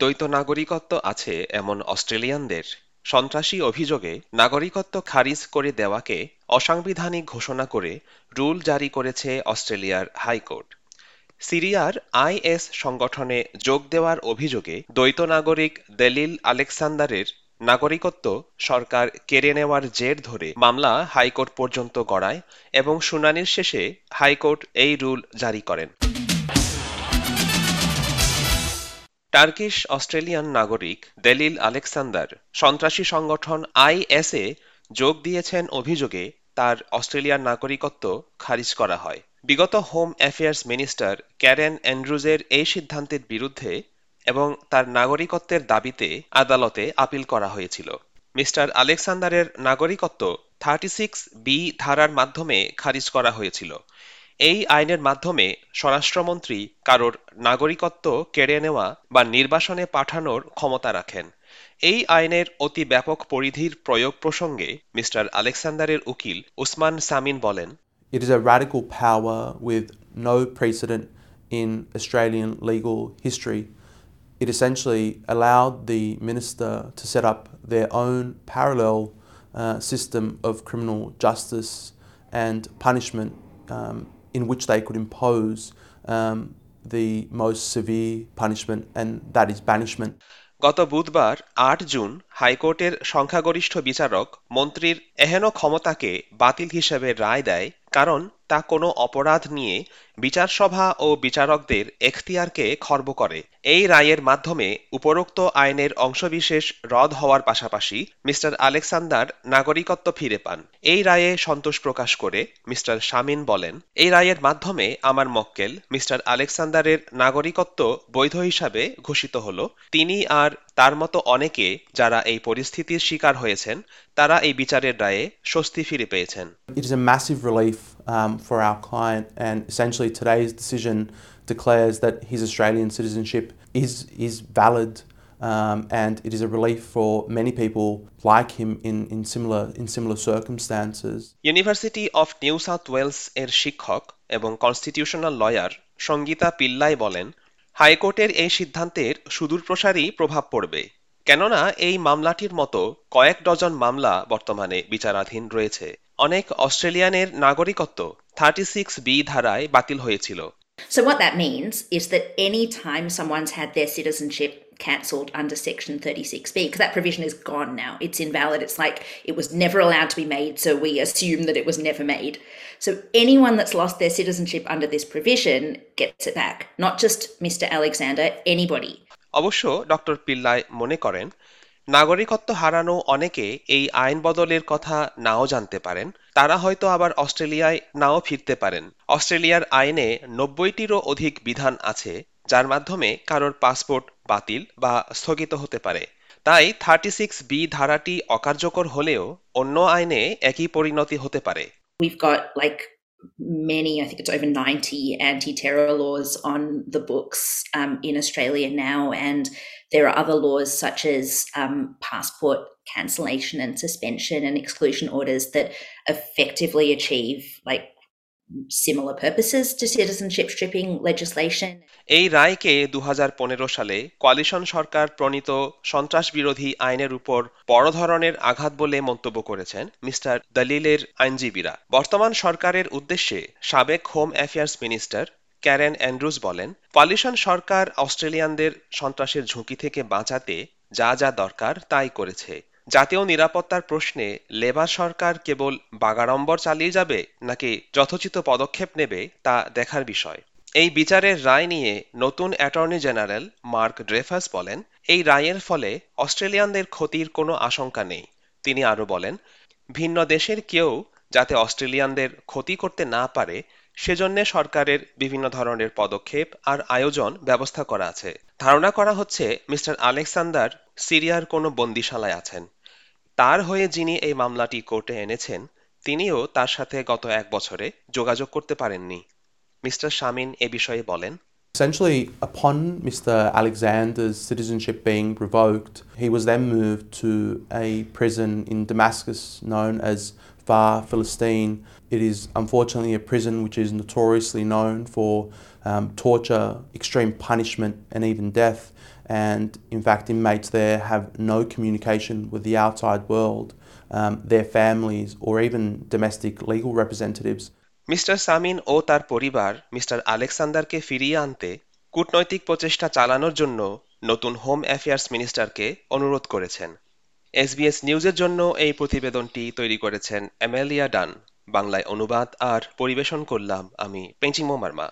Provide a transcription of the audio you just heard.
দ্বৈত নাগরিকত্ব আছে এমন অস্ট্রেলিয়ানদের। সন্ত্রাসী অভিযোগে নাগরিকত্ব খারিজ করে দেওয়াকে অসাংবিধানিক ঘোষণা করে রুল জারি করেছে অস্ট্রেলিয়ার হাইকোর্ট। সিরিয়ার আইএস সংগঠনে যোগ দেওয়ার অভিযোগে দ্বৈত নাগরিক দলিল আলেকসান্দারের নাগরিকত্ব সরকার কেড়ে নেওয়ার জের ধরে মামলা হাইকোর্ট পর্যন্ত গড়ায় এবং শুনানির শেষে হাইকোর্ট এই রুল জারি করেন। টার্কিশ অস্ট্রেলিয়ান নাগরিক দেলিল আলেকসান্দার সন্ত্রাসী সংগঠন আইএসএ যোগ দিয়েছেন অভিযোগে তার অস্ট্রেলিয়ার নাগরিকত্ব খারিজ করা হয়। বিগত হোম অ্যাফেয়ার্স মিনিস্টার ক্যারেন অ্যান্ড্রুজের এই সিদ্ধান্তের বিরুদ্ধে এবং তার নাগরিকত্বের দাবিতে আদালতে আপিল করা হয়েছিল। মিস্টার আলেকসান্দারের নাগরিকত্ব থার্টি সিক্স বি ধারার মাধ্যমে খারিজ করা হয়েছিল। এই আইনের মাধ্যমে স্বরাষ্ট্রমন্ত্রী কারোর নাগরিকত্ব কেড়ে নেওয়া বা নির্বাসনে পাঠানোর ক্ষমতা রাখেন এই আইনের অতি ব্যাপক পরিধির প্রয়োগ প্রসঙ্গে মিস্টার আলেকসান্দারের উকিল উসমান সামিন বলেন It is a radical power with no precedent in Australian legal history. It essentially allowed the minister to set up their own parallel uh, system of criminal justice and punishment um, in which they could impose um, the most severe punishment, and that is banishment. গত বুধবার আট June হাইকোর্টের সংখ্যাগরিষ্ঠ বিচারক মন্ত্রীর এহেন ক্ষমতাকে বাতিল হিসেবে রায় দেয় কারণ তা কোনো অপরাধ নিয়ে বিচারসভা ও বিচারকদের এখতিয়ারকে খর্ব করে। এই রায়ের মাধ্যমে উপরোক্ত আইনের অংশবিশেষ রদ হওয়ার পাশাপাশি মিস্টার আলেকসান্ডার নাগরিকত্ব ফিরে পান। এই রায়ে সন্তোষ প্রকাশ করে মিস্টার শামিন বলেন এই রায়ের মাধ্যমে আমার মক্কেল মিস্টার আলেকসান্ডারের নাগরিকত্ব বৈধ হিসাবে ঘোষিত হল। তিনি আর তার মতো অনেকে যারা এই পরিস্থিতির শিকার হয়েছেন তারা এই বিচারের রায়ে স্বস্তি ফিরে পেয়েছেন। Um, for our client and essentially today's decision declares that his Australian citizenship is is valid um, and it is a relief for many people like him in, in similar in similar circumstances. University of New South Wales এর শিক্ষক এবং constitutional lawyer Sangeeta Pillay বলেন হাইকোর্টের এই সিদ্ধান্তের সুদূরপ্রসারী প্রভাব পড়বে কেননা এই মামলাটির মতো কয়েক ডজন মামলা বর্তমানে বিচারাধীন রয়েছে অনেক অস্ট্রেলিয়ানের নাগরিকত্ব থার্টি সিক্স বি ধারায় বাতিল হয়েছিল So what that means is that any time someone's had their citizenship cancelled under section 36b because that provision is gone now it's invalid it's like it was never allowed to be made so we assume that it was never made so anyone that's lost their citizenship under this provision gets it back not just mr alexander anybody অবশ্য doctor Pillai মনে করেন নাগরিকত্ব হারানো অনেকে এই আইন বদলের কথা নাও জানতে পারেন, তারা হয়তো আবার অস্ট্রেলিয়ায় নাও ফিরতে পারেন। অস্ট্রেলিয়ার আইনে নব্বইটিরও অধিক বিধান আছে, যার মাধ্যমে কারোর পাসপোর্ট বাতিল বা স্থগিত হতে পারে। তাই থার্টি সিক্স বি ধারাটি অকার্যকর হলেও অন্য আইনে একই পরিণতি হতে পারে। We've got, like many, I think it's over 90 anti terror laws on the books um, in Australia now. And there are other laws such as um, passport cancellation and suspension and exclusion orders that effectively achieve like similar purposes to citizenship stripping legislation. এই রায়কে দু হাজার পনেরো সালে coalition সরকার প্রণীত সন্ত্রাস বিরোধী আইনের উপর বড় ধরনের আঘাত বলে মন্তব্য করেছেন মিস্টার দলিলের আইনজীবীরা বর্তমান সরকারের উদ্দেশ্যে সাবেক home affairs minister Karen Andrews বলেন, কোয়ালিশন সরকার অস্ট্রেলিয়ানদের সন্ত্রাসের ঝুঁকি থেকে বাঁচাতে যা যা দরকার তাই করেছে জাতীয় নিরাপত্তার প্রশ্নে লেবার সরকার কেবল বাগাড়ম্বর চালিয়ে যাবে নাকি যথোচিত পদক্ষেপ নেবে তা দেখার বিষয়। এই বিচারের রায় নিয়ে নতুন অ্যাটর্নি জেনারেল মার্ক ড্রেফাস বলেন, এই রায়ের ফলে অস্ট্রেলিয়ানদের ক্ষতির কোনো আশঙ্কা নেই। তিনি আরও বলেন, ভিন্ন দেশের কেউ যাতে অস্ট্রেলিয়ানদের ক্ষতি করতে না পারে, সেজন্য সরকারের বিভিন্ন ধরনের পদক্ষেপ আর আয়োজন ব্যবস্থা করা আছে। ধারণা করা হচ্ছে, মিস্টার আলেকসান্ডার সিরিয়ার কোনো বন্দিশালায় আছেন। তার হয়ে যিনি এই মামলাটি কোর্টে এনেছেন তিনিও তার সাথে গত এক বছরে যোগাযোগ করতে পারেননি মিস্টার শামিন এ বিষয়ে বলেন Essentially, upon Mr. Alexander's citizenship being revoked, he was then moved to a prison in Damascus known as Rafah, Philistine. It is unfortunately a prison which is notoriously known for um, torture, extreme punishment, and even death. And in fact, inmates there have no communication with the outside world, um, their families, or even domestic legal representatives. Mister Samin ও তার পরিবার mister আলেকসান্ডারকে ফিরিয়ে আনতে কূটনৈতিক প্রচেষ্টা চালানোর জন্য নতুন home affairs মিনিস্টারকে অনুরোধ করেছেন। এসবিএস নিউজের জন্য এই প্রতিবেদনটি তৈরি করেছেন অ্যামেলিয়া ডান বাংলায় অনুবাদ আর পরিবেশন করলাম আমি পেঞ্চিমো মার্মা।